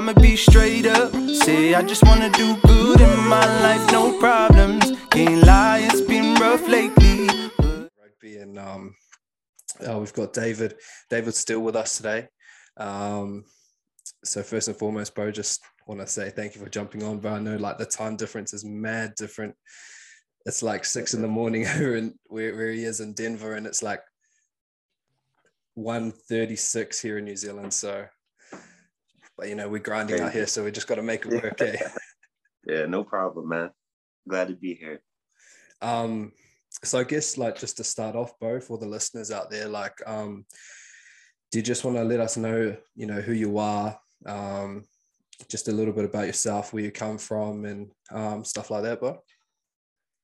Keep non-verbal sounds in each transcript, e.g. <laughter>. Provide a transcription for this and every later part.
I'ma be straight up. Say I just wanna do good in my life, no problems. Can't lie, it's been rough lately. Rugby and um, uh, we've got David. David's still with us today. Um, so first and foremost, bro, just want to say thank you for jumping on. But I know like the time difference is mad different. It's like six in the morning <laughs> here in where, where he is in Denver, and it's like 1.36 here in New Zealand. So, but you know, we're grinding out here, so we just got to make it work. eh? <laughs> <laughs> Yeah, no problem, man. Glad to be here. Um, so I guess like just to start off, bro, for the listeners out there, like, um, do you just want to let us know, you know, who you are, um, just a little bit about yourself, where you come from, and um, stuff like that, bro?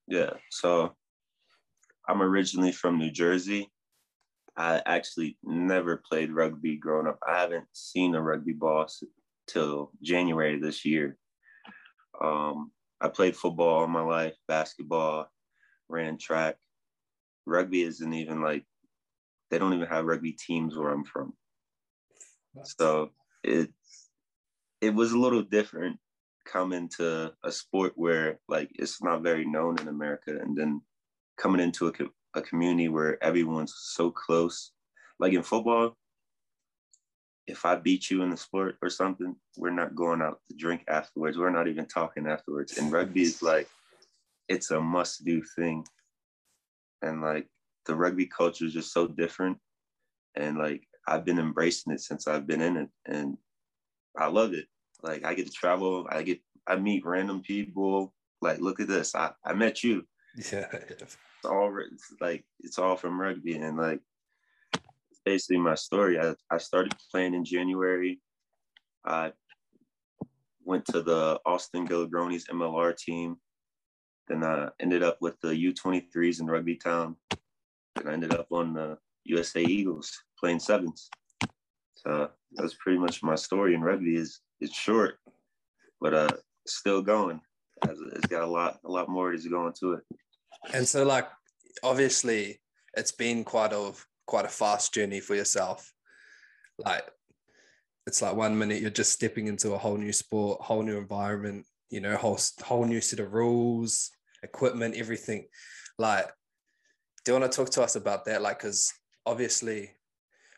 Yeah, so I'm originally from New Jersey. I actually never played rugby growing up. I haven't seen a rugby ball till January this year. Um, I played football all my life, basketball, ran track. Rugby isn't even like they don't even have rugby teams where I'm from. So it it was a little different coming to a sport where like it's not very known in America, and then coming into a, a community where everyone's so close. Like in football, if I beat you in the sport or something, we're not going out to drink afterwards. We're not even talking afterwards. And rugby is like it's a must do thing. And like the rugby culture is just so different. And like I've been embracing it since I've been in it. And I love it. Like I get to travel, I get I meet random people. Like, look at this. I, I met you. <laughs> Yeah. It's all it's like it's all from rugby and like basically my story. I, I started playing in January. I went to the Austin Gilgronis MLR team. Then I ended up with the U23s in Rugby Town. And I ended up on the USA Eagles playing sevens. So that's pretty much my story in rugby. is It's short, but uh, still going. It's got a lot, a lot more to go into it. And so, like, obviously, it's been quite a quite a fast journey for yourself. Like, it's like one minute you're just stepping into a whole new sport, whole new environment, you know, whole whole new set of rules, equipment, everything. Like, do you want to talk to us about that? Like, because obviously,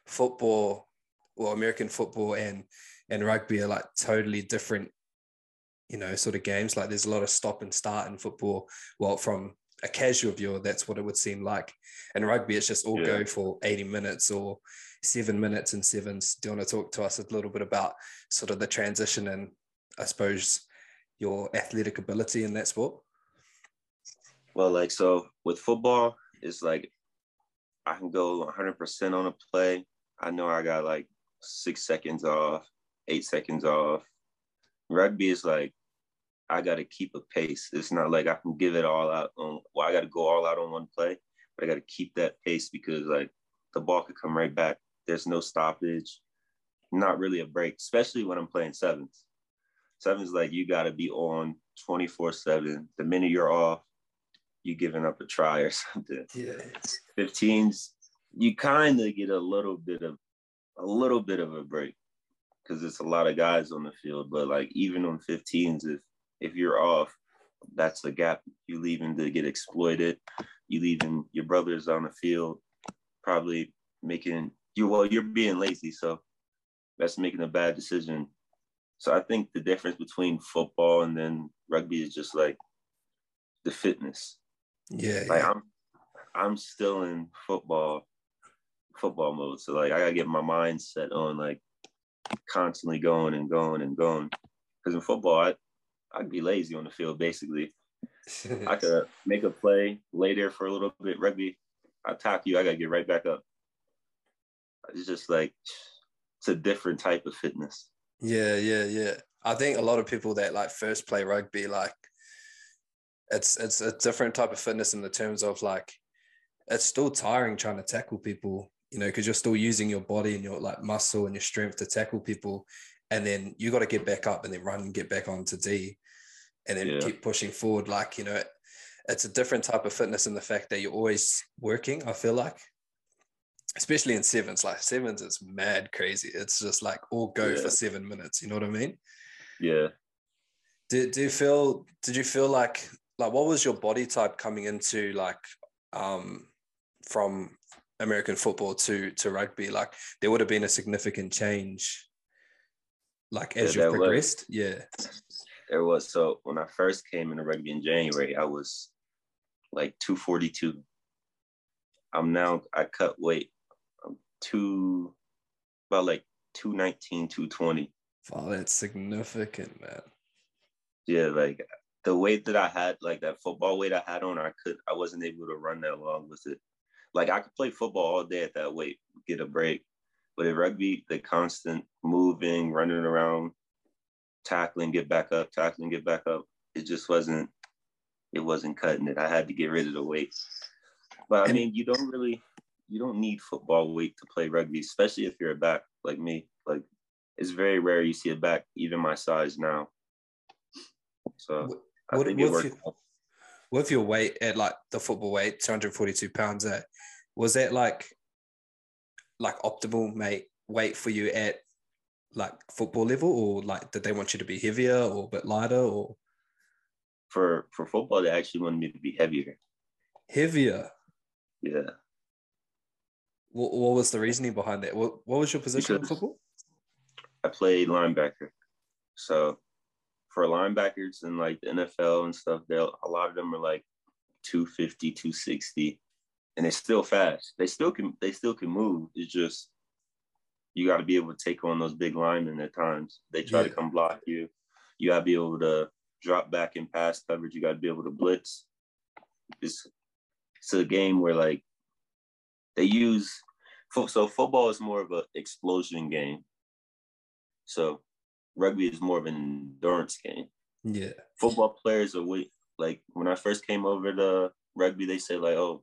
football or American football and and rugby are like totally different you know, sort of games. Like there's a lot of stop and start in football. Well, from a casual viewer, that's what it would seem like. And rugby, it's just all Yeah. go for 80 minutes or seven minutes and sevens. Do you want to talk to us a little bit about sort of the transition and I suppose your athletic ability in that sport? Well, like so with football, it's like I can go 100% on a play. I know I got like six seconds off, eight seconds off. Rugby is like I got to keep a pace. It's not like I can give it all out on. Well, I got to go all out on one play, but I got to keep that pace because like the ball could come right back. There's no stoppage, not really a break, especially when I'm playing sevens. Sevens like you got to be on 24 seven. The minute you're off, you giving up a try or <laughs> something. Yeah. 15s, you kind of get a little bit of a little bit of a break because it's a lot of guys on the field. But like even on 15s, if if you're off, that's a gap. You leaving to get exploited. You leaving your brothers on the field, probably making you well. You're being lazy, so that's making a bad decision. So I think the difference between football and then rugby is just like the fitness. Yeah. Like yeah. I'm I'm still in football football mode. So like I gotta get my mind set on like constantly going and going and going. Because in football, I I'd be lazy on the field basically. I <laughs> could make a play, lay there for a little bit. Rugby, I attack you, I gotta get right back up. It's just like it's a different type of fitness. Yeah, yeah, yeah. I think a lot of people that like first play rugby, like it's it's a different type of fitness in the terms of like it's still tiring trying to tackle people, you know, because you're still using your body and your like muscle and your strength to tackle people. And then you got to get back up and then run and get back onto D and then Yeah. keep pushing forward. Like, you know, it's a different type of fitness in the fact that you're always working, I feel like. especially in sevens. Like sevens is mad crazy. It's just like all go Yeah. for seven minutes. You know what I mean? Yeah. Did do you feel? Did you feel like like what was your body type coming into like um from American football to to rugby? Like there would have been a significant change. Like as Yeah, you there was. progressed, yeah, There was so when I first came into rugby in January, I was like 242. I'm now I cut weight. I'm two about like 219, 220. oh, that's significant, man. Yeah, like the weight that I had, like that football weight I had on, I could I wasn't able to run that long with it. Like I could play football all day at that weight, get a break. But in rugby, the constant moving, running around, tackling, get back up, tackling, get back up, it just wasn't it wasn't cutting it. I had to get rid of the weight. But I mean, you don't really you don't need football weight to play rugby, especially if you're a back like me. Like it's very rare you see a back even my size now. So What- I what- think it worked. your- with your weight at like the football weight, 242 pounds, eh, was that like like optimal mate weight for you at like football level, or like did they want you to be heavier or a bit lighter or for for football, they actually wanted me to be heavier. heavier? Yeah, What, what was the reasoning behind that? What, what was your position in football? I played linebacker, so for linebackers in like the NFL and stuff, they a lot of them are like 250, 260, and they're still fast. They still can they still can move. It's just you got to be able to take on those big linemen at times. They try to come block you. You got to be able to drop back in pass coverage. You got to be able to blitz. It's it's a game where like they use so football is more of an explosion game. So rugby is more of an endurance game. Yeah, Football players are way like when I first came over to rugby, they say like, oh,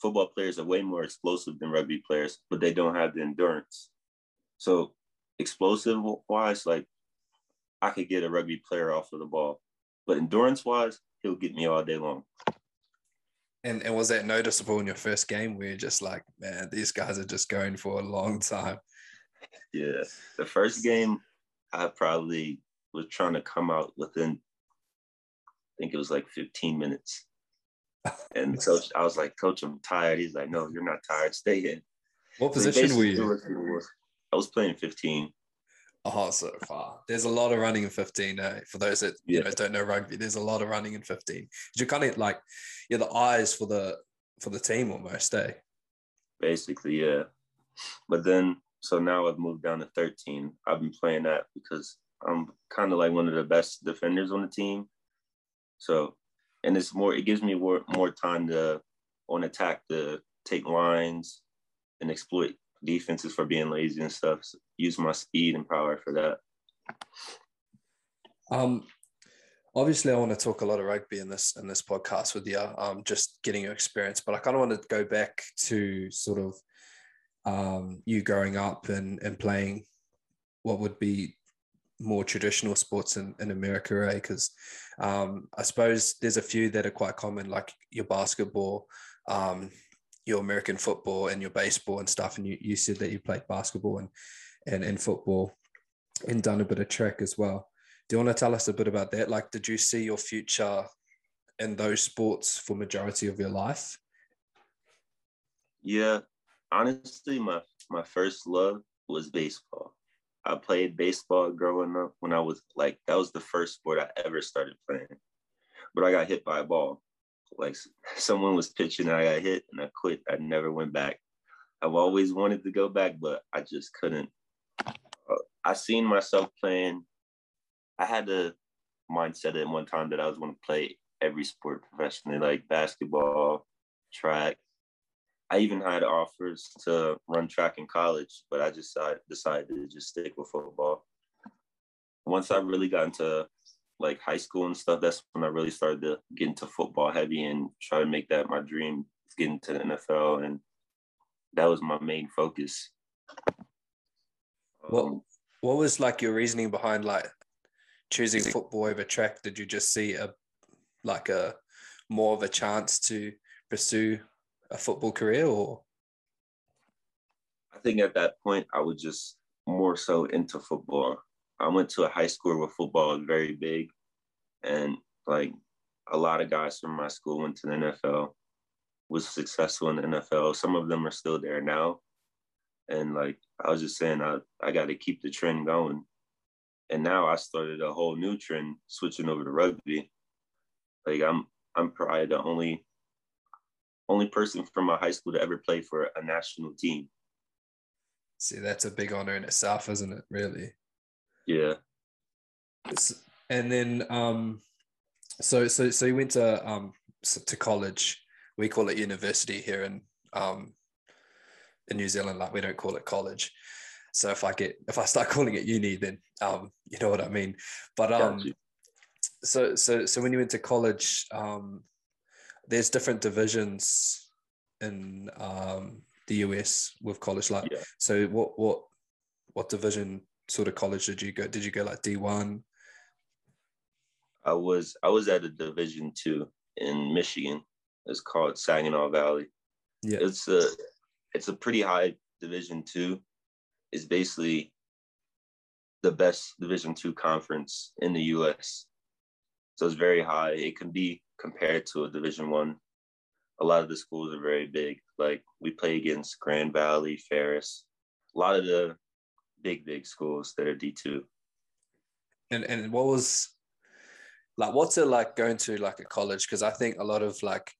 football players are way more explosive than rugby players, but they don't have the endurance. So explosive wise, like I could get a rugby player off of the ball, but endurance wise, he'll get me all day long. and and was that noticeable in your first game where you're just like, man, these guys are just going for a long time? Yeah. The first game, I probably was trying to come out within, I think it was like 15 minutes. And coach, I was like, Coach, I'm tired. He's like, No, you're not tired. Stay in. What position were you? threw us through the wall. I was playing 15. Oh, so far. There's a lot of running in 15. Eh? For those that you Yeah. know don't know rugby, there's a lot of running in 15. You're kind of like you're the eyes for the for the team almost, eh? basically, yeah. But then, so now I've moved down to 13. I've been playing that because I'm kind of like one of the best defenders on the team. So, and it's more, it gives me more, more time to, on attack, to take lines and exploit defenses for being lazy and stuff. So use my speed and power for that. Um, obviously, I want to talk a lot of rugby in this in this podcast with you. Um, just getting your experience, but I kind of want to go back to sort of um, you growing up and and playing what would be more traditional sports in, in America, right? Because um, I suppose there's a few that are quite common, like your basketball, um, your American football, and your baseball and stuff. And you, you said that you played basketball and and, and football and done a bit of track as well. Do you want to tell us a bit about that? Like, did you see your future in those sports for majority of your life? Yeah, honestly, my my first love was baseball. I played baseball growing up when I was like that was the first sport I ever started playing. But I got hit by a ball. Like <laughs> someone was pitching, and I got hit, and I quit. I never went back. I've always wanted to go back, but I just couldn't. Uh, I seen myself playing. I had the mindset at one time that I was going to play every sport professionally, like basketball, track, I even had offers to run track in college, but I just decided, decided to just stick with football. Once I really got into like high school and stuff, that's when I really started to get into football heavy and try to make that my dream, get into the NFL. And that was my main focus. What Um, what was like your reasoning behind like choosing football over track? Did you just see a like a more of a chance to pursue a football career or I think at that point I was just more so into football. I went to a high school where football was very big, and like a lot of guys from my school went to the NFL, was successful in the NFL. Some of them are still there now, and like I was just saying, I I got to keep the trend going. And now I started a whole new trend, switching over to rugby. Like I'm I'm probably the only only person from my high school to ever play for a national team. See, that's a big honor in itself, isn't it? Really. Yeah. And then, um, so so so you went to um to college. We call it university here in um in New Zealand. Like we don't call it college. So if I get if I start <laughs> calling it uni, then um you know what I mean. But um, so so so when you went to college, um, there's different divisions in um the US with college. Like, Yeah. so what what what division sort of college did you go? Did you go like D one? I was I was at a Division two in Michigan. It's called Saginaw Valley. Yeah. It's a it's a pretty high Division two. It's basically the best Division two conference in the U.S. So it's very high. It can be compared to a Division one. A lot of the schools are very big. Like we play against Grand Valley, Ferris, a lot of the big big schools that are D two. and and what was like what's it like going to like a college because i think a lot of like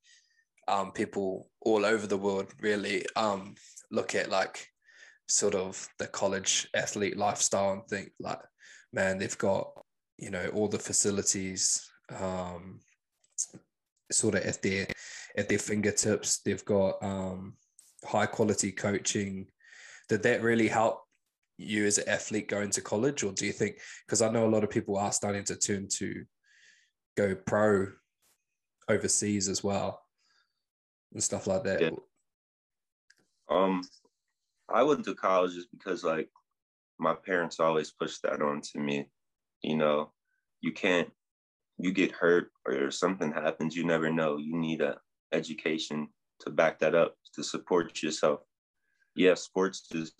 um people all over the world really um look at like sort of the college athlete lifestyle and think like man they've got you know all the facilities um sort of at their at their fingertips they've got um high quality coaching did that really help you as an athlete going to college or do you think because I know a lot of people are starting to turn to go pro overseas as well and stuff like that. Yeah. Um, I went to college just because like my parents always pushed that onto me. You know, you can't you get hurt or something happens, you never know. You need a education to back that up to support yourself. Yeah, sports is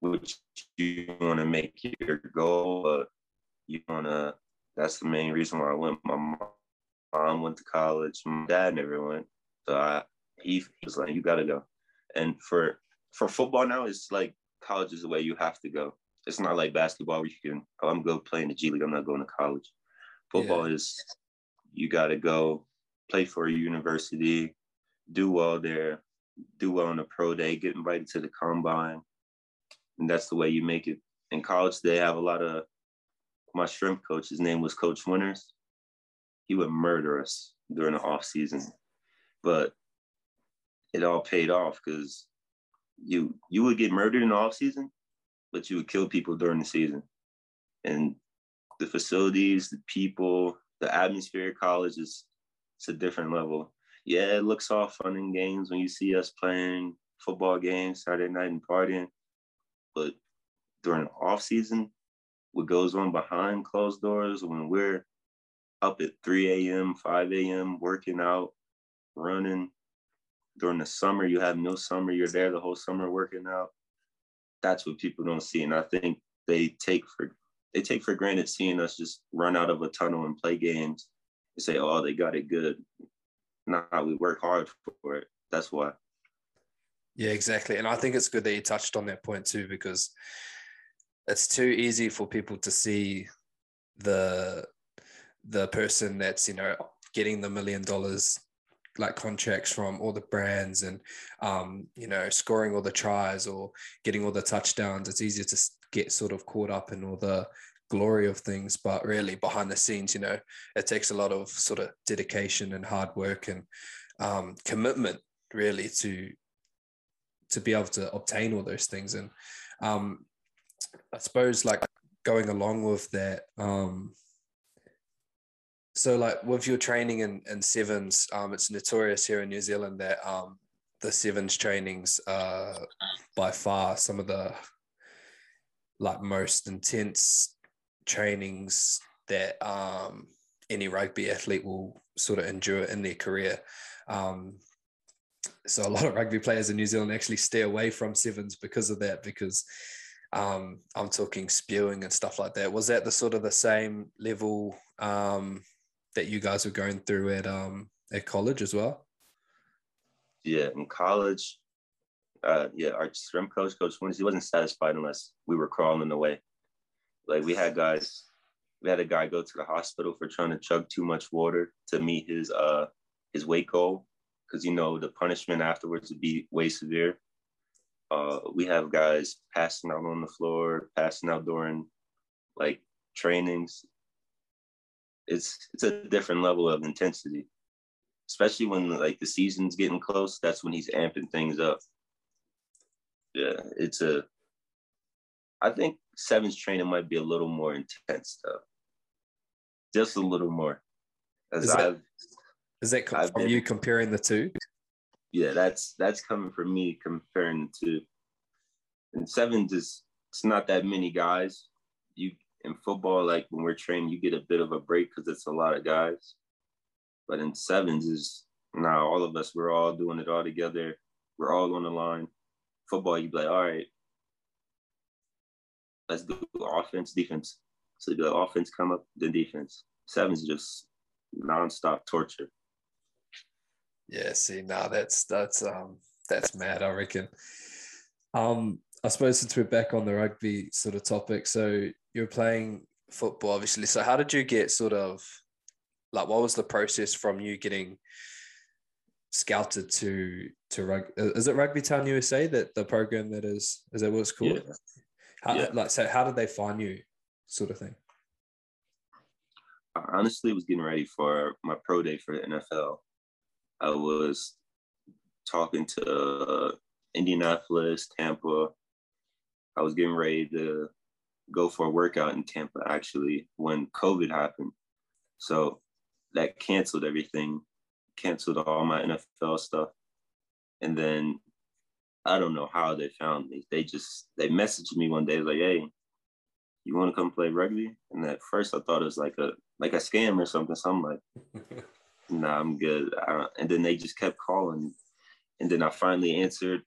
what you want to make your goal, but you want to. That's the main reason why I went. My mom went to college. My dad never went, so I he was like, "You got to go." And for for football now, it's like college is the way you have to go. It's not like basketball where you can, oh, I'm going to play in the G League. I'm not going to college. Football is you got to go play for a university, do well there, do well on the pro day, get invited to the combine, and that's the way you make it. In college, they have a lot of my strength coach. His name was Coach Winters. He would murder us during the off season, but it all paid off because you you would get murdered in the off season, but you would kill people during the season, and the facilities, the people, the atmosphere at college is it's a different level. Yeah, it looks all fun and games when you see us playing football games Saturday night and partying, but during the off season, what goes on behind closed doors when we're up at 3 a.m., 5 a.m., working out, running. During the summer, you have no summer, you're there the whole summer working out. That's what people don't see. And I think they take for they take for granted seeing us just run out of a tunnel and play games and say, oh, they got it good. Nah, we work hard for it. That's why. Yeah, exactly. And I think it's good that you touched on that point too, because it's too easy for people to see the the person that's, you know, getting the million dollars like contracts from all the brands and um, you know, scoring all the tries or getting all the touchdowns. It's easier to get sort of caught up in all the glory of things, but really behind the scenes, you know, it takes a lot of sort of dedication and hard work and um, commitment really to to be able to obtain all those things. And um, I suppose like going along with that, um, so like with your training in, in sevens, um, it's notorious here in New Zealand that um, the sevens trainings are by far some of the like most intense trainings that um, any rugby athlete will sort of endure in their career. Um, so a lot of rugby players in New Zealand actually stay away from sevens because of that, because um, I'm talking spewing and stuff like that. Was that the sort of the same level um, that you guys were going through at um, at college as well? Yeah, in college, uh, yeah, our swim coach, Coach Winners, he wasn't satisfied unless we were crawling away. Like we had guys, we had a guy go to the hospital for trying to chug too much water to meet his uh his weight goal, because you know the punishment afterwards would be way severe. Uh, we have guys passing out on the floor, passing out during like trainings. It's it's a different level of intensity, especially when like the season's getting close. That's when he's amping things up. Yeah, it's a. I think Seven's training might be a little more intense though, just a little more. As Is that- I've Is that I've from been- you comparing the two? yeah, that's that's coming from me comparing the two. And sevens is it's not that many guys. You in football, like when we're training, you get a bit of a break because it's a lot of guys. But in sevens is now all of us, we're all doing it all together. We're all on the line. Football, you'd be like, all right, let's do offense, defense. So the offense come up, then defense. Sevens is just nonstop torture. Yeah, see, now that's that's um that's mad, I reckon. Um, I suppose since we're back on the rugby sort of topic, so you're playing football, obviously. So how did you get sort of like what was the process from you getting scouted to to rugby? Is it Rugby Town USA that the program that is is that what it's called? Yeah. How, Yeah. Like, so how did they find you, sort of thing? I honestly was getting ready for my pro day for the NFL. I was talking to uh, Indianapolis, Tampa. I was getting ready to go for a workout in Tampa actually when COVID happened. So that canceled everything, canceled all my NFL stuff. And then I don't know how they found me. They just they messaged me one day like, "Hey, you want to come play rugby?" And at first I thought it was like a like a scam or something. So I'm like, <laughs> nah, I'm good. I don't, and then they just kept calling. And then I finally answered.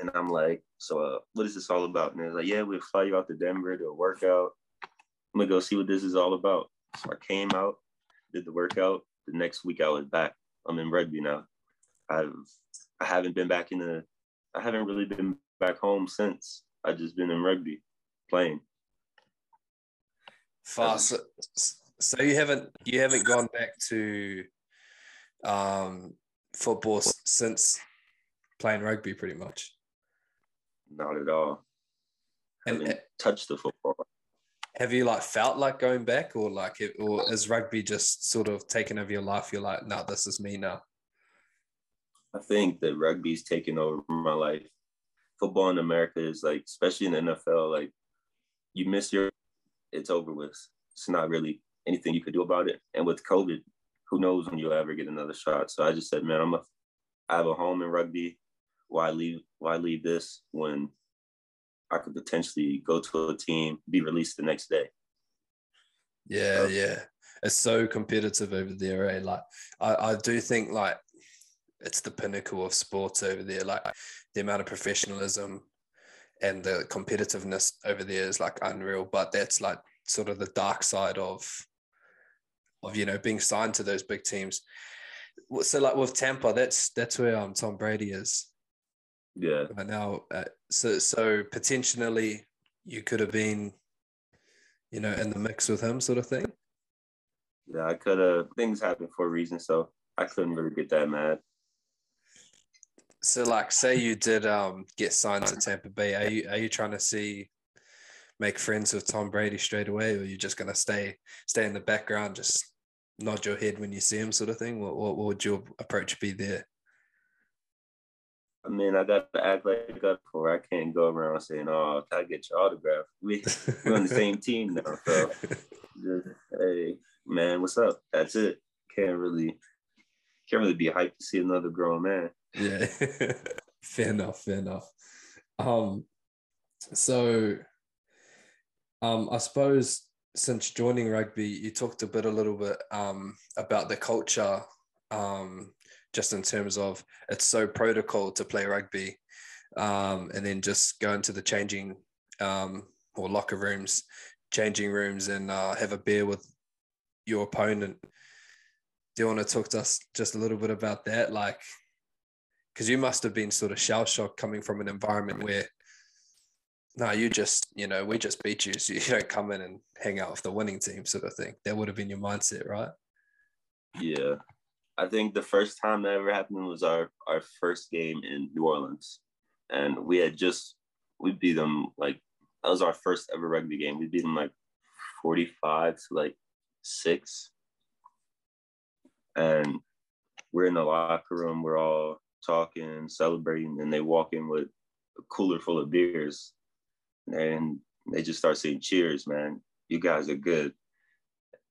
And I'm like, so uh, what is this all about? And they're like, yeah, we'll fly you out to Denver to a workout. I'm gonna go see what this is all about. So I came out, did the workout. The next week I was back. I'm in rugby now. I've I haven't been back in the I haven't really been back home since. I've just been in rugby playing. Fast. So, so you haven't you haven't gone back to um, football since playing rugby, pretty much. Not at all. And haven't uh, touched the football. have you like felt like going back, or like, it, or is rugby just sort of taken over your life? You're like, no, this is me now. I think that rugby's taken over my life. Football in America is like, especially in the NFL, like you miss your, it's over with. It's not really anything you could do about it. And with COVID, who knows when you'll ever get another shot. So I just said, man, I'm a, I have a home in rugby. Why leave? Why leave this when I could potentially go to a team, be released the next day? Yeah, So- yeah. It's so competitive over there, eh? Like I, I do think like it's the pinnacle of sports over there. Like the amount of professionalism and the competitiveness over there is like unreal. But that's like sort of the dark side of of you know being signed to those big teams. So like with Tampa, that's that's where um Tom Brady is Yeah, right now. Uh, so so potentially you could have been, you know, in the mix with him, sort of thing. yeah. I could have. Things happen for a reason, so I couldn't really get that mad. So, like, say you did um get signed to Tampa Bay, are you are you trying to see make friends with Tom Brady straight away, or you're you just gonna stay stay in the background, just nod your head when you see him, sort of thing? What what, what would your approach be there? I mean, I got to act like a for I can't go around saying, "Oh, can I get your autograph?" We we're on the same <laughs> team now, so just hey, man, what's up? That's it. Can't really, can't really be hyped to see another grown man. yeah, <laughs> fair enough, fair enough. Um, so, um, I suppose since joining rugby, you talked a bit, a little bit, um, about the culture, um, just in terms of it's so protocol to play rugby, um, and then just go into the changing um, or locker rooms, changing rooms, and uh, have a beer with your opponent. Do you want to talk to us just a little bit about that? Like, because you must have been sort of shell shocked coming from an environment where, no, you just, you know, we just beat you. So <laughs> you don't come in and hang out with the winning team, sort of thing. That would have been your mindset, right? Yeah. I think the first time that ever happened was our, our first game in New Orleans. And we had just, we beat them like, that was our first ever rugby game. We beat them like 45 to like six. And we're in the locker room, we're all talking, celebrating, and they walk in with a cooler full of beers. And they just start saying, Cheers, man. You guys are good.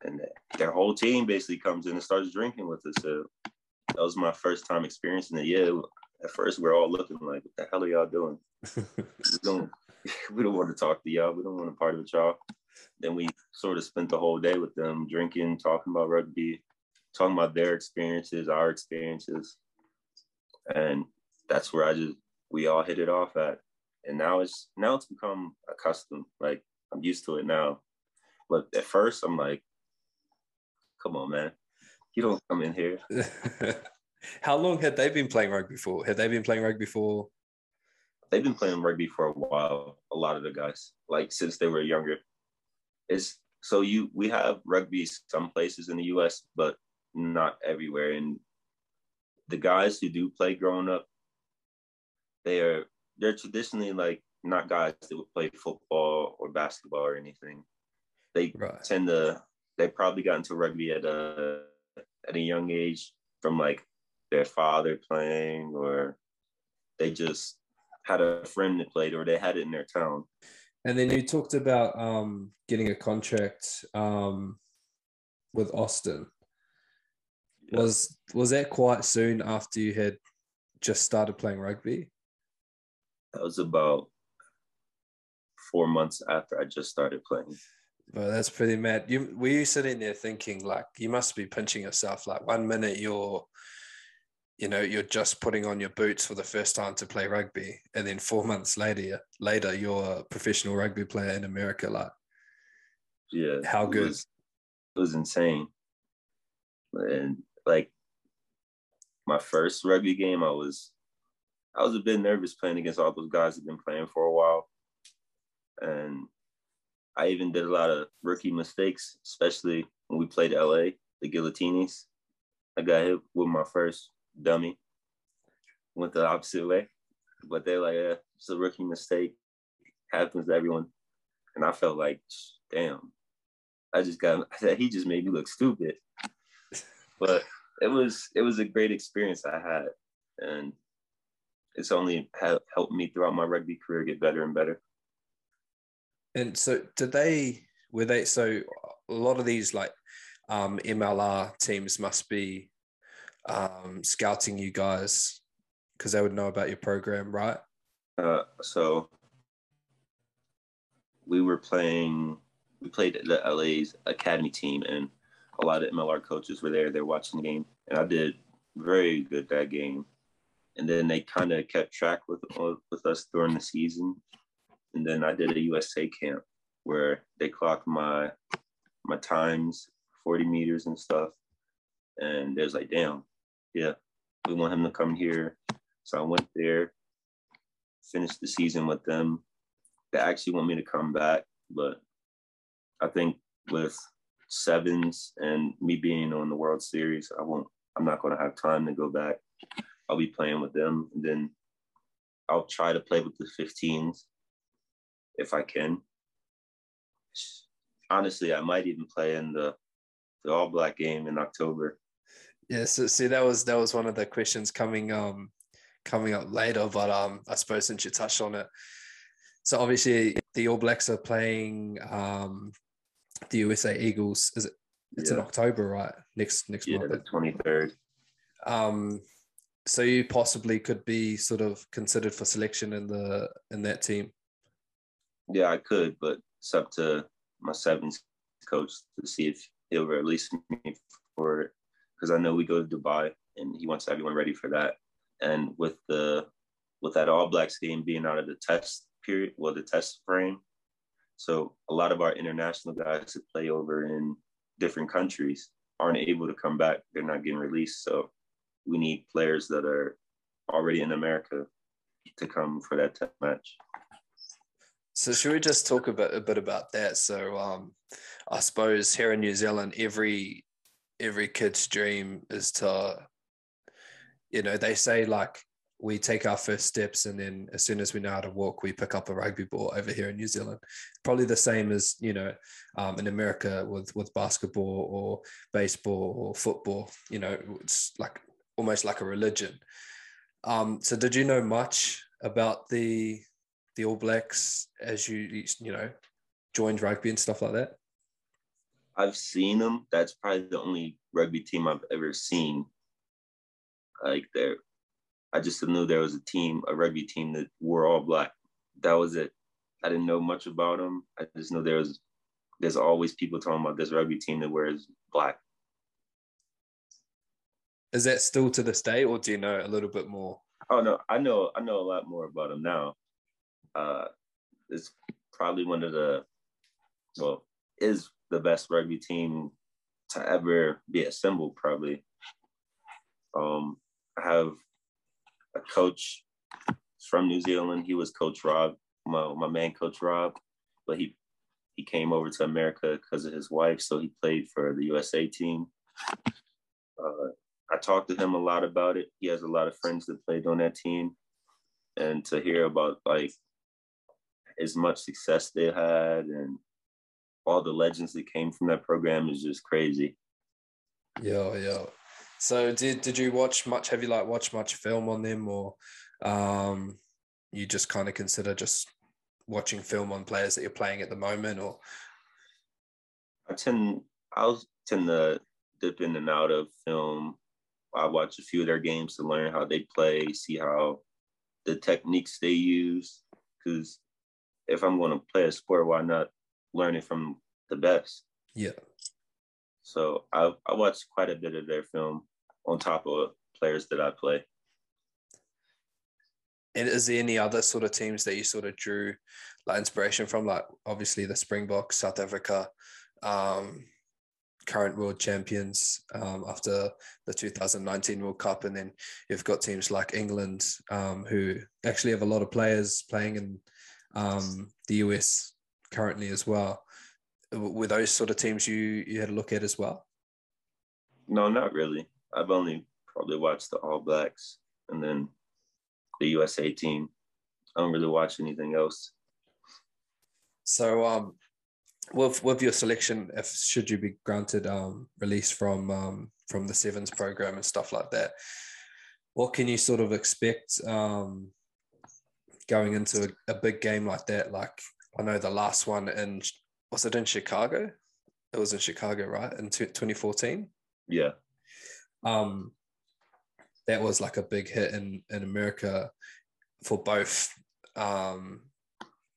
And their whole team basically comes in and starts drinking with us. So that was my first time experiencing it. Yeah, at first we're all looking like, what the hell are y'all doing? we <laughs> don't <laughs> we don't want to talk to y'all. We don't want to party with y'all. Then we sort of spent the whole day with them, drinking, talking about rugby, talking about their experiences, our experiences, and that's where I just we all hit it off at. And now it's now it's become a custom. Like I'm used to it now. But at first I'm like, come on, man. You don't come in here. <laughs> How long had they been playing rugby for? Had they been playing rugby for? They've been playing rugby for a while. A lot of the guys, like since they were younger. It's so you we have rugby some places in the U.S., but not everywhere. And the guys who do play growing up, they are they're traditionally like not guys that would play football or basketball or anything. They right. tend to they probably got into rugby at a at a young age from like their father playing or they just had a friend that played or they had it in their town. And then you talked about um, getting a contract um, with Austin. Yeah. Was was that quite soon after you had just started playing rugby? That was about four months after I just started playing. Well, that's pretty mad. You were you sitting there thinking like you must be pinching yourself like one minute you're you know you're just putting on your boots for the first time to play rugby and then four months later later you're a professional rugby player in america like yeah how good? it was, it was insane. And like my first rugby game i was i was a bit nervous playing against all those guys who've been playing for a while. And i even did a lot of rookie mistakes especially when we played la the Giltinis i got hit with my first dummy. Went the opposite way. But they're like, yeah, it's a rookie mistake. Happens to everyone. And I felt like, damn, I just got that <laughs> he just made me look stupid. But it was it was a great experience I had. And it's only helped me throughout my rugby career get better and better. And so did they were they so a lot of these like um, MLR teams must be um, scouting you guys because they would know about your program, right? Uh, so we were playing. We played the LA's academy team, and a lot of MLR coaches were there. They're watching the game, and I did very good that game. And then they kind of kept track with with us during the season. And then I did a USA camp where they clocked my my times, 40 meters and stuff. And was like, damn, yeah, we want him to come here. So I went there, finished the season with them. They actually want me to come back, but I think with sevens and me being on the World Series, I won't. I'm not going to have time to go back. I'll be playing with them, and then I'll try to play with the 15s if I can. Honestly, I might even play in the the All Black game in October. Yeah, so see that was that was one of the questions coming um coming up later, but um I suppose since you touched on it. So obviously the All Blacks are playing um the USA Eagles. Is it it's yeah. in October, right? Next next yeah, month. the twenty third. Um so you possibly could be sort of considered for selection in the in that team. Yeah, I could, but it's up to my sevens coach to see if he'll release me for it because I know we go to Dubai and he wants everyone ready for that. And with the with that All Blacks game being out of the test period, well, the test frame, so a lot of our international guys that play over in different countries aren't able to come back. They're not getting released. So we need players that are already in America to come for that test match. So should we just talk a bit a bit about that? So um, I suppose here in New Zealand, every every kid's dream is to, you know, they say like we take our first steps and then as soon as we know how to walk we pick up a rugby ball over here in new zealand probably the same as you know um, in america with with basketball or baseball or football you know it's like almost like a religion um, so did you know much about the the all blacks as you you know joined rugby and stuff like that i've seen them that's probably the only rugby team i've ever seen like they're I just knew there was a team, a rugby team that were all black. That was it. I didn't know much about them. I just know there was there's always people talking about this rugby team that wears black. Is that still to this day, or do you know a little bit more? Oh no, I know I know a lot more about them now. Uh, it's probably one of the well is the best rugby team to ever be assembled. Probably. Um, I have a coach from New Zealand. He was Coach Rob, my, my man, Coach Rob, but he he came over to America because of his wife, so he played for the USA team. Uh, I talked to him a lot about it. He has a lot of friends that played on that team, and to hear about like as much success they had and all the legends that came from that program is just crazy. Yeah, yeah. So did did you watch much? Have you like watched much film on them, or um, you just kind of consider just watching film on players that you're playing at the moment, or? I tend I'll tend to dip in and out of film. I watch a few of their games to learn how they play, see how the techniques they use. Because if I'm going to play a sport, why not learn it from the best? Yeah. So I I watched quite a bit of their film on top of players that I play. And is there any other sort of teams that you sort of drew like inspiration from? Like obviously the Springboks, South Africa, um, current world champions um, after the 2019 World Cup, and then you've got teams like England um, who actually have a lot of players playing in um, the US currently as well. Were those sort of teams you you had a look at as well? No, not really. I've only probably watched the All Blacks and then the USA team. I don't really watch anything else. So, um, with with your selection, if should you be granted um, release from um, from the sevens program and stuff like that, what can you sort of expect um, going into a, a big game like that? Like I know the last one in was it in Chicago? It was in Chicago, right? In 2014. Yeah um, that was like a big hit in in America for both um,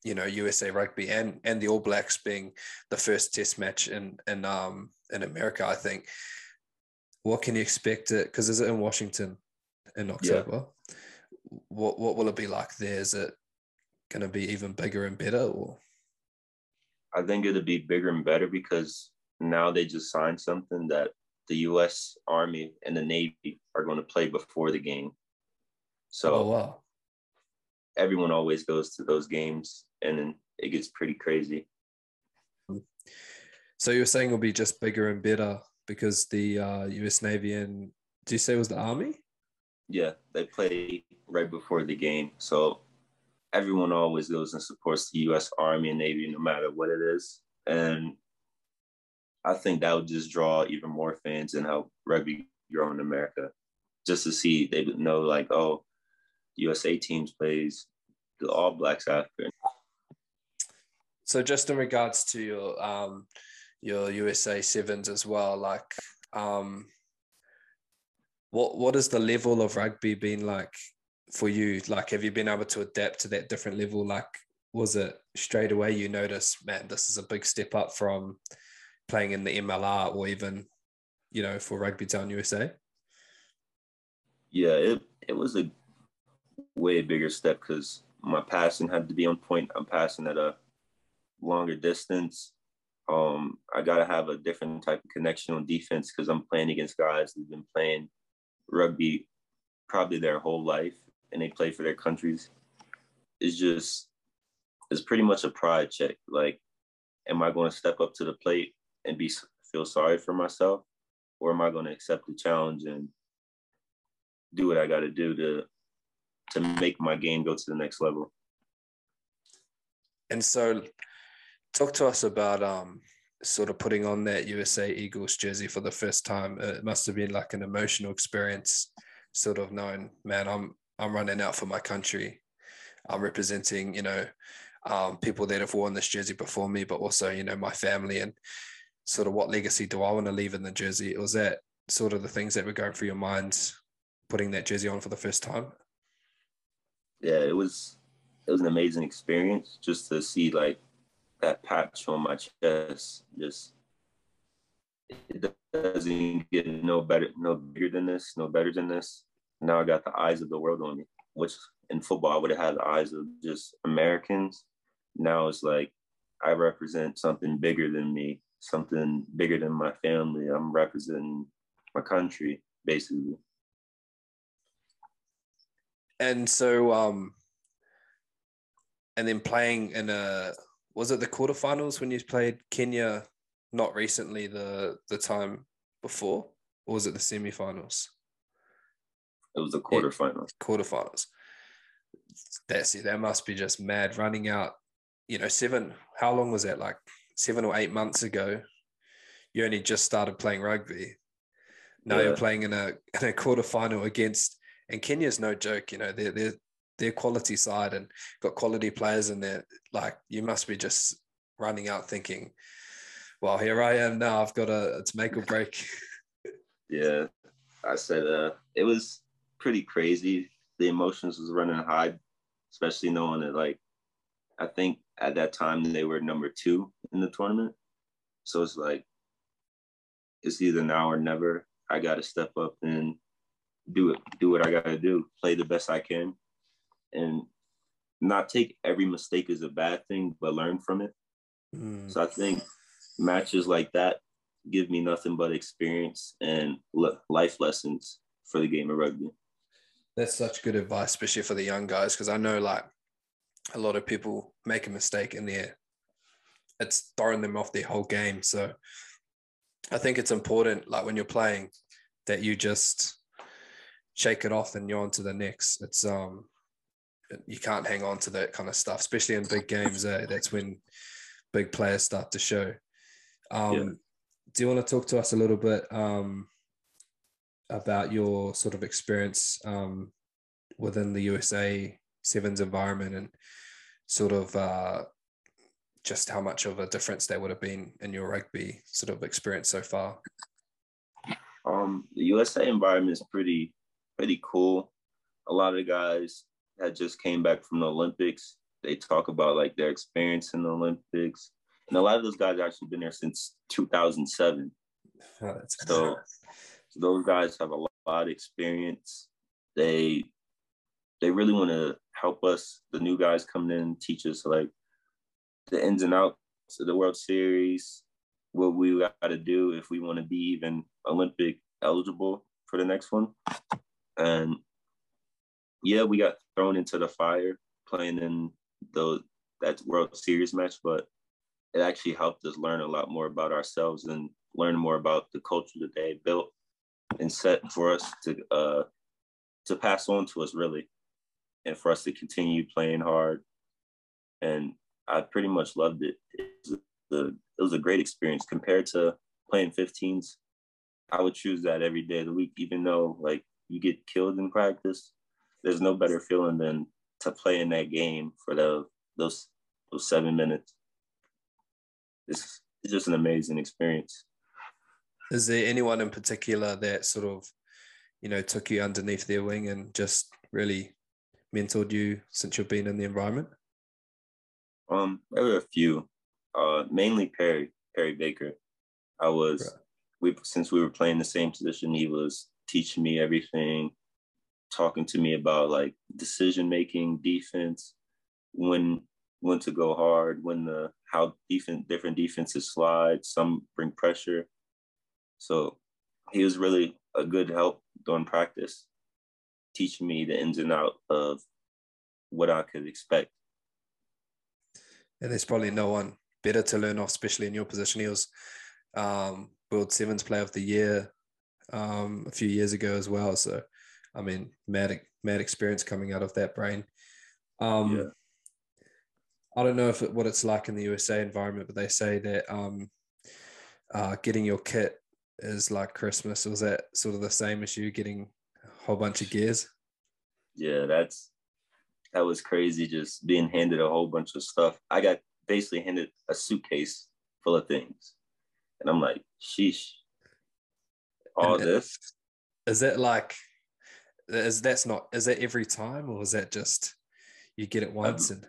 you know USA Rugby and and the All Blacks being the first Test match in in um, in America. I think. What can you expect? It because is it in Washington in October? What what will it be like there? Is it going to be even bigger and better? Or I think it'll be bigger and better because now they just signed something that the U.S. Army and the Navy are going to play before the game. So oh, wow. everyone always goes to those games, and then it gets pretty crazy. So you're saying it'll be just bigger and better because the uh, U.S. Navy and do you say it was the Army? Yeah, they play right before the game, so everyone always goes and supports the U.S. Army and Navy, no matter what it is. And I think that would just draw even more fans and help rugby grow in America. Just to see, they would know like, oh, USA teams plays the All Blacks after. So just in regards to your um, your USA sevens as well, like um, what what is the level of rugby been like for you? Like, have you been able to adapt to that different level? Like, was it straight away you noticed, man, this is a big step up from playing in the MLR or even, you know, for Rugby Town USA? Yeah, it it was a way bigger step because my passing had to be on point. I'm passing at a longer distance. Um, I gotta have a different type of connection on defense because I'm playing against guys who've been playing rugby probably their whole life and they play for their countries. It's just it's pretty much a pride check. Like, am I going to step up to the plate and be feel sorry for myself, or am I going to accept the challenge and do what I got to do to to make my game go to the next level? And so, talk to us about um, sort of putting on that USA Eagles jersey for the first time. It must have been like an emotional experience, sort of knowing, man, I'm I'm running out for my country. I'm representing, you know, um, people that have worn this jersey before me, but also, you know, my family and sort of what legacy do I want to leave in the jersey? Was that sort of the things that were going through your mind putting that jersey on for the first time? Yeah, it was it was an amazing experience just to see like that patch on my chest. Just it doesn't get no better, no bigger than this, no better than this. Now I got the eyes of the world on me, which in football I would have had the eyes of just Americans now it's like I represent something bigger than me, something bigger than my family. I'm representing my country, basically. And so, um, and then playing in a was it the quarterfinals when you played Kenya? Not recently, the the time before, or was it the semifinals? It was the quarterfinals. Yeah, quarterfinals. That's it. That must be just mad running out you know, seven, how long was that? Like seven or eight months ago, you only just started playing rugby. Now yeah. you're playing in a in a quarterfinal against, and Kenya's no joke. You know, they're they're they're quality side and got quality players in there. Like you must be just running out thinking, "Well, here I am now. I've got a it's make or break." <laughs> yeah, I said uh, it was pretty crazy. The emotions was running high, especially knowing that like I think at that time they were number two in the tournament. So it's like it's either now or never. I got to step up and do it, do what I got to do, play the best I can, and not take every mistake as a bad thing, but learn from it. Mm. So I think matches like that give me nothing but experience and life lessons for the game of rugby. That's such good advice, especially for the young guys, because I know like a lot of people make a mistake in there. It's throwing them off their whole game. So I think it's important, like when you're playing, that you just shake it off and you're on to the next. It's um you can't hang on to that kind of stuff, especially in big games. Eh? That's when big players start to show. Um, yeah. Do you want to talk to us a little bit um, about your sort of experience um, within the USA sevens environment and sort of uh, just how much of a difference that would have been in your rugby sort of experience so far? Um, the USA environment is pretty pretty cool. A lot of the guys that just came back from the Olympics, they talk about like their experience in the Olympics, and a lot of those guys actually been there since 2007. <laughs> Oh, so, so those guys have a lot of experience. They they really want to help us, the new guys coming in, teach us like the ins and outs of the World Series, what we got to do if we want to be even Olympic eligible for the next one. And yeah, we got thrown into the fire playing in the that World Series match, but it actually helped us learn a lot more about ourselves and learn more about the culture that they built and set for us to uh, to pass on to us really and for us to continue playing hard. And I pretty much loved it. It was, a, it was a great experience compared to playing 15s. I would choose that every day of the week, even though like you get killed in practice. There's no better feeling than to play in that game for the, those those seven minutes. It's, it's just an amazing experience. Is there anyone in particular that sort of, you know, took you underneath their wing and just really mentored you since you've been in the environment? Um, there were a few, uh, mainly Perry, Perry Baker. I was, right. we since we were playing the same position, he was teaching me everything. Talking to me about like decision making, defense, when when to go hard, when the how defense different defenses slide, some bring pressure. So he was really a good help during practice, teaching me the ins and out of what I could expect. And there's probably no one better to learn off, especially in your position. He was um, World Sevens Player of the Year um, a few years ago as well. So, I mean, mad mad experience coming out of that brain. Um, yeah. I don't know if it, what it's like in the USA environment, but they say that um, uh, getting your kit is like Christmas. Was that sort of the same as you getting a whole bunch of gears? Yeah, that's that was crazy. Just being handed a whole bunch of stuff. I got basically handed a suitcase full of things, and I'm like, sheesh, all and this. Is it like? Is that's not? Is that every time, or is that just you get it once um, and?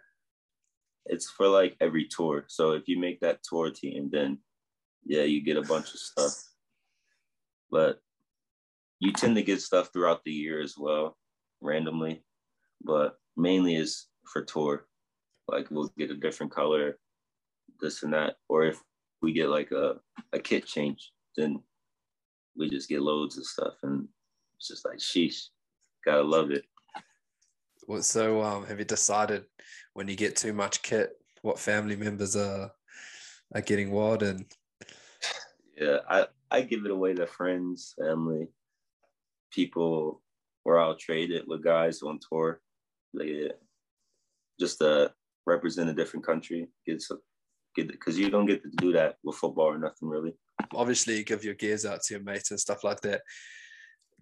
it's for like every tour. So if you make that tour team, then yeah, you get a bunch of stuff. But you tend to get stuff throughout the year as well, randomly. But mainly is for tour. Like we'll get a different color, this and that. Or if we get like a, a kit change, then we just get loads of stuff and it's just like sheesh. Gotta love it. Well, so um, have you decided when you get too much kit, what family members are are getting what and yeah, I, I give it away to friends, family, people where I'll trade it with guys on tour. Like yeah, just to represent a different country. Get some get because you don't get to do that with football or nothing really. Obviously you give your gears out to your mates and stuff like that.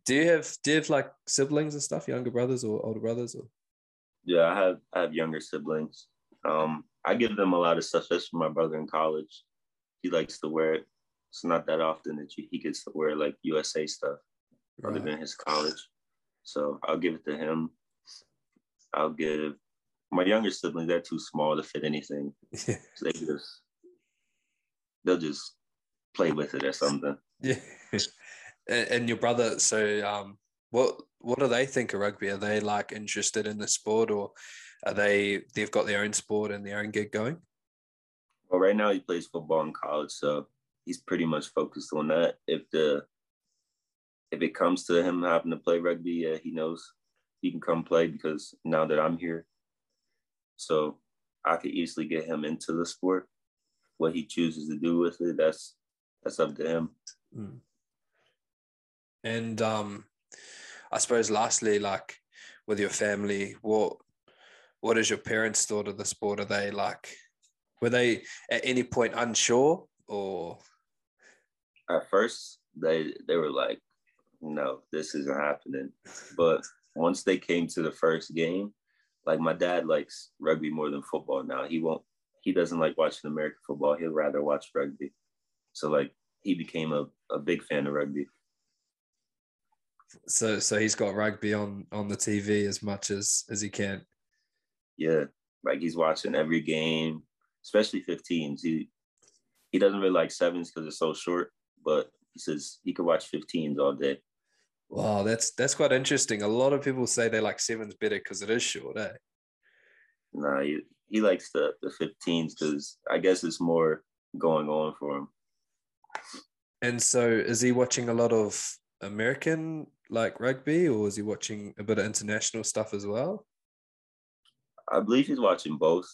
Do you have do you have like siblings and stuff, younger brothers or older brothers or yeah, I have I have younger siblings. Um, I give them a lot of stuff, especially my brother in college. He likes to wear it. It's not that often that you, he gets to wear like USA stuff right. other than his college. So I'll give it to him. I'll give my younger siblings, they're too small to fit anything. so <laughs> they just they'll just play with it or something. Yeah. And your brother, so um what what do they think of rugby? Are they like interested in the sport, or are they they've got their own sport and their own gig going? Well, right now he plays football in college, so he's pretty much focused on that. If the if it comes to him having to play rugby, yeah, he knows he can come play because now that I'm here, so I could easily get him into the sport. What he chooses to do with it, that's that's up to him. Mm. And um, I suppose lastly, like with your family, what what is your parents thought of the sport? Are they like were they at any point unsure or at first they they were like, no, this isn't happening. But once they came to the first game, like my dad likes rugby more than football now. He won't he doesn't like watching American football. He'll rather watch rugby. So like he became a, a big fan of rugby so so he's got rugby on on the TV as much as as he can. Yeah, like he's watching every game, especially 15s. He he doesn't really like sevens because it's so short, but he says he could watch 15s all day. Wow, that's that's quite interesting. A lot of people say they like sevens better because it is short, eh? Nah, he, he likes the the 15s because I guess it's more going on for him. And so, is he watching a lot of American like rugby, or is he watching a bit of international stuff as well? I believe he's watching both.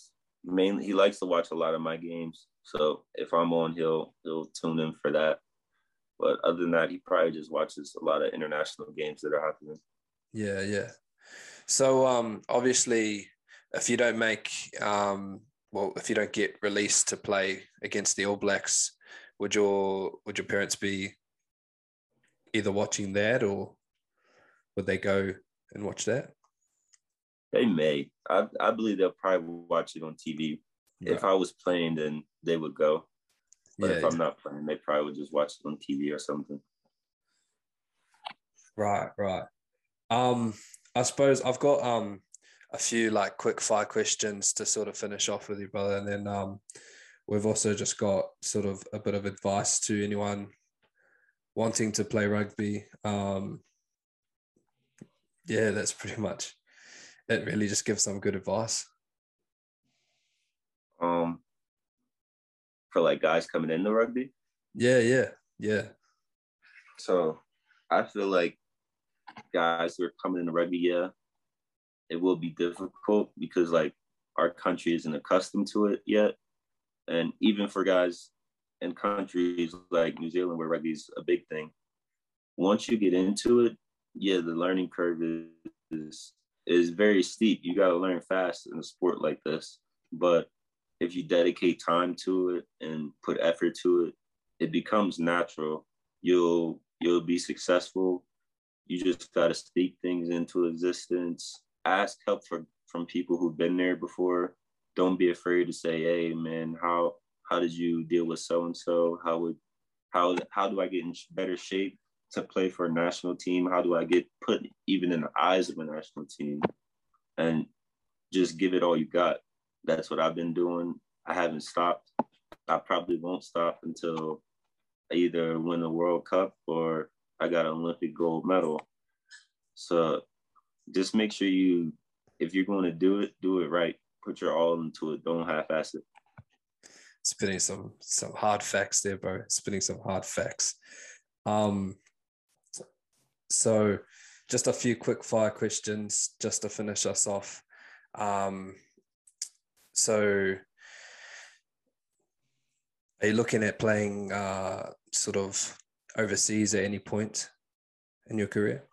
Mainly, he likes to watch a lot of my games. So if I'm on, he'll he'll tune in for that. But other than that, he probably just watches a lot of international games that are happening. Yeah, yeah. So um, obviously, if you don't make um, well, if you don't get released to play against the All Blacks, would your would your parents be either watching that or would they go and watch that? They may. I, I believe they'll probably watch it on TV. Right. If I was playing, then they would go. But yeah, if I'm not playing, they probably would just watch it on TV or something. Right, right. Um, I suppose I've got um a few like quick fire questions to sort of finish off with you, brother, and then um we've also just got sort of a bit of advice to anyone wanting to play rugby. Um, yeah, that's pretty much it. Really, just give some good advice. Um, for like guys coming into rugby. Yeah, yeah, yeah. So I feel like guys who are coming into rugby, yeah, it will be difficult because like our country isn't accustomed to it yet. And even for guys in countries like New Zealand where rugby is a big thing, once you get into it, yeah, the learning curve is is very steep. You gotta learn fast in a sport like this. But if you dedicate time to it and put effort to it, it becomes natural. You'll you'll be successful. You just gotta speak things into existence. Ask help for from people who've been there before. Don't be afraid to say, "Hey, man, how how did you deal with so and so? How would how how do I get in better shape to play for a national team? How do I get put even in the eyes of a national team? And just give it all you got. That's what I've been doing. I haven't stopped. I probably won't stop until I either win the World Cup or I got an Olympic gold medal. So just make sure you, if you're going to do it, do it right. Put your all into it. Don't half-ass it. Spitting some some hard facts there, bro. Spitting some hard facts. Um, so just a few quick fire questions just to finish us off. Um, so are you looking at playing uh, sort of overseas at any point in your career?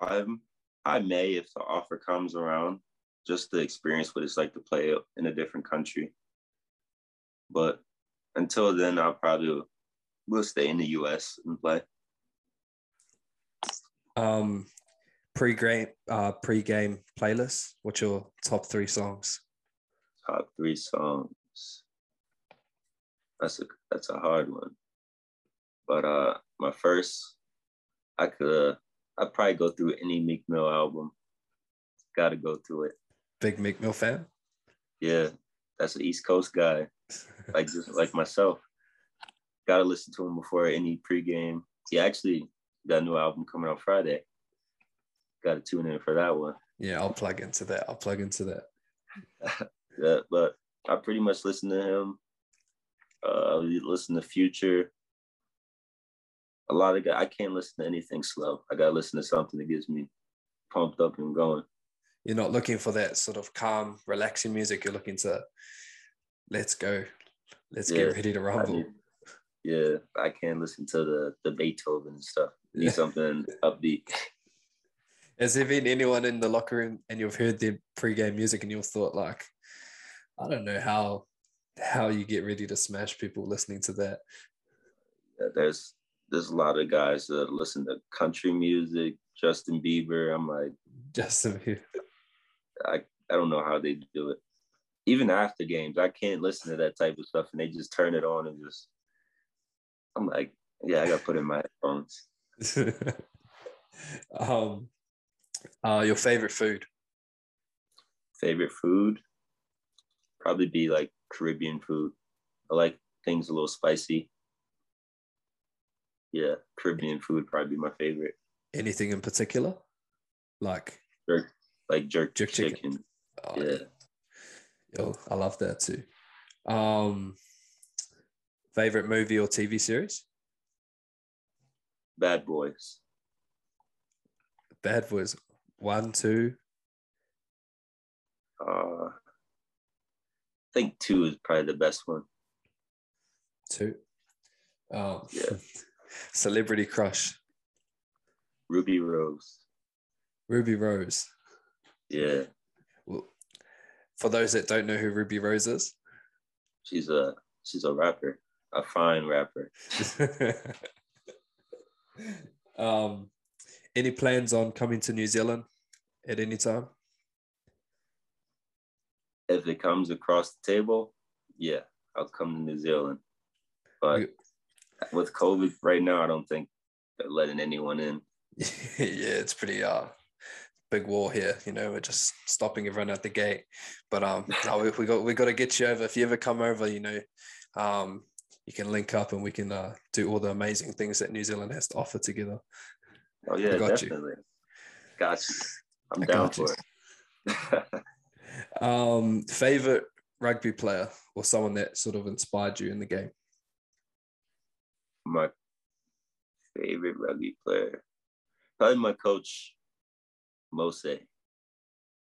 Um, I may if the offer comes around, just to experience what it's like to play in a different country. But until then, I'll probably will stay in the U.S. and play. Um, pre-game, uh, pre-game playlist. What's your top three songs? Top three songs. That's a that's a hard one. But uh, my first, I could uh, I'd probably go through any Meek Mill album. Got to go through it. Big Meek Mill fan. Yeah, that's an East Coast guy, like just like myself. Got to listen to him before any pregame. He actually got a new album coming out Friday. Got to tune in for that one. Yeah, I'll plug into that. I'll plug into that. <laughs> yeah, but I pretty much listen to him. Uh, listen to Future. A lot of guys, I can't listen to anything slow. I gotta listen to something that gets me pumped up and going. You're not looking for that sort of calm, relaxing music. You're looking to let's go, let's yeah, get ready to rumble. I yeah, I can't listen to the the Beethoven stuff. Need something upbeat. <laughs> Has there been anyone in the locker room and you've heard their pre-game music and you've thought like, I don't know how how you get ready to smash people listening to that? Yeah, there's there's a lot of guys that listen to country music, Justin Bieber. I'm like Justin Bieber. I, I don't know how they do it. Even after games, I can't listen to that type of stuff and they just turn it on and just I'm like, yeah, I gotta put in my headphones. <laughs> um uh, your favorite food? Favorite food? Probably be like Caribbean food. I like things a little spicy. Yeah, Caribbean food probably be my favorite. Anything in particular? Like jerk, like jerk, jerk chicken. chicken. Oh, yeah. Yo, I love that too. Um, favorite movie or TV series? Bad Boys. Bad Boys. One, two. Uh, I think two is probably the best one. Two. Um, yeah. <laughs> Celebrity crush. Rubi Rose. Rubi Rose. Yeah. Well, for those that don't know who Rubi Rose is, she's a she's a rapper, a fine rapper. <laughs> um, any plans on coming to New Zealand at any time? If it comes across the table, yeah, I'll come to New Zealand. But with COVID right now, I don't think they're letting anyone in. <laughs> yeah, it's pretty uh big war here. You know, we're just stopping everyone at the gate. But um, no, we, we got we got to get you over. If you ever come over, you know, um, you can link up and we can uh, do all the amazing things that New Zealand has to offer together. Oh yeah, definitely. You. Gotcha. I'm I down got you. for it. <laughs> Um, favorite rugby player or someone that sort of inspired you in the game? my favorite rugby player, probably my coach, Mose.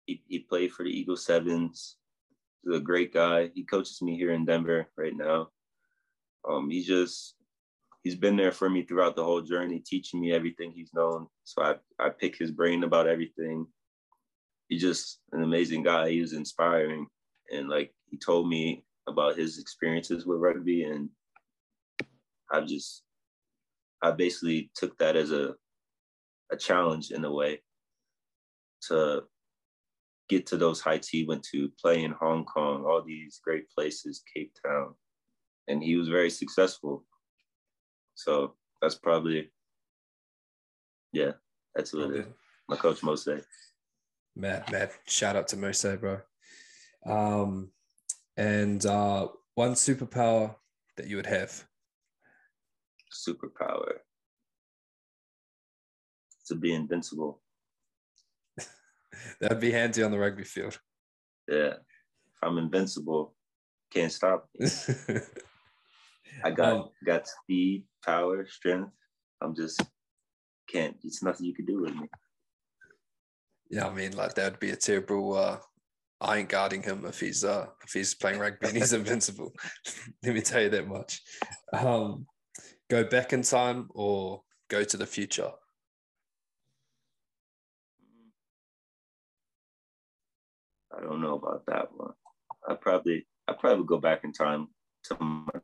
He, he played for the Eagle Sevens. He's a great guy. He coaches me here in Denver right now. Um, he just he's been there for me throughout the whole journey, teaching me everything he's known. So I I pick his brain about everything. He's just an amazing guy. He was inspiring, and like he told me about his experiences with rugby, and I just I basically took that as a a challenge in a way to get to those heights he went to, play in Hong Kong, all these great places, Cape Town, and he was very successful. So that's probably, yeah, that's what it is. My coach Mose. Matt, Matt, Shout out to Mose, bro. Um, and uh, one superpower that you would have. superpower to be invincible. <laughs> That'd be handy on the rugby field. Yeah. If I'm invincible, can't stop me. <laughs> I got Um, got speed, power, strength. I'm just can't. It's nothing you can do with me. yeah, I mean, like that would be a terrible. Uh, I ain't guarding him if he's uh if he's playing rugby and he's <laughs> invincible. Let me tell you that much. Um, go back in time or go to the future. I don't know about that one. I probably I probably go back in time to my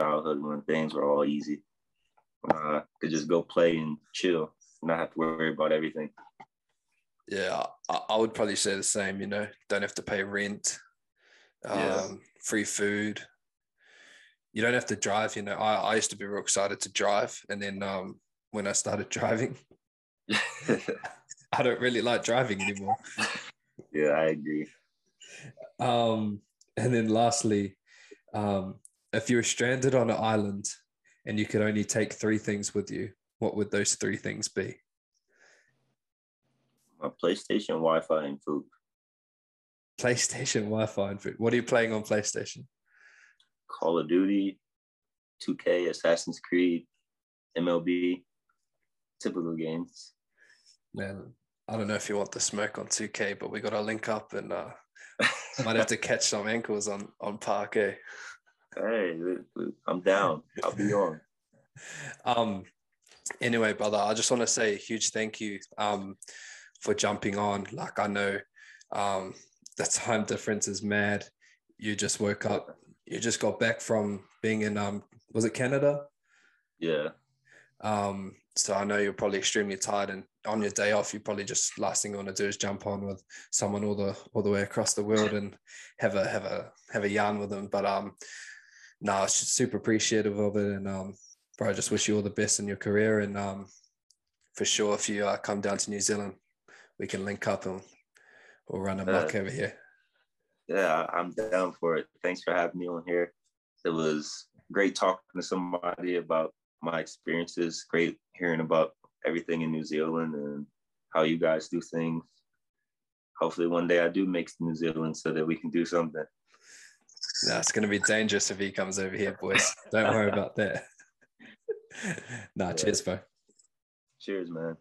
childhood when things were all easy. Uh, could just go play and chill, not have to worry about everything. Yeah, I, I would probably say the same. You know, don't have to pay rent, um, Yeah. free food. You don't have to drive. You know, I, I used to be real excited to drive, and then um, when I started <laughs> driving, <laughs> I don't really like driving anymore. <laughs> yeah, I agree. Um, and then lastly, um, if you were stranded on an island and you could only take three things with you, what would those three things be? My PlayStation, Wi-Fi, and food. PlayStation, Wi-Fi, and food. What are you playing on PlayStation? Call of Duty, 2K, Assassin's Creed, MLB, typical games. Man, I don't know if you want the smoke on 2K, but we got to link up and uh, might have to catch some ankles on on Park. Eh? hey, I'm down. I'll be on. <laughs> Um. Anyway, brother, I just want to say a huge thank you um for jumping on. Like I know um the time difference is mad. You just woke up. You just got back from being in um was it Canada? Yeah, Um, so I know you're probably extremely tired, and on your day off, you probably just last thing you want to do is jump on with someone all the all the way across the world and have a have a have a yarn with them. But um, no, I was just super appreciative of it, and um, bro, I just wish you all the best in your career, and um, for sure, if you uh, come down to New Zealand, we can link up and we'll run a muck over here. yeah, I'm down for it. Thanks for having me on here. It was great talking to somebody about my experiences. Great hearing about everything in New Zealand and how you guys do things. Hopefully, one day I do make New Zealand so that we can do something. No, it's going to be dangerous if he comes over here, boys. Don't worry about that. <laughs> nah, cheers, bro. Cheers, man.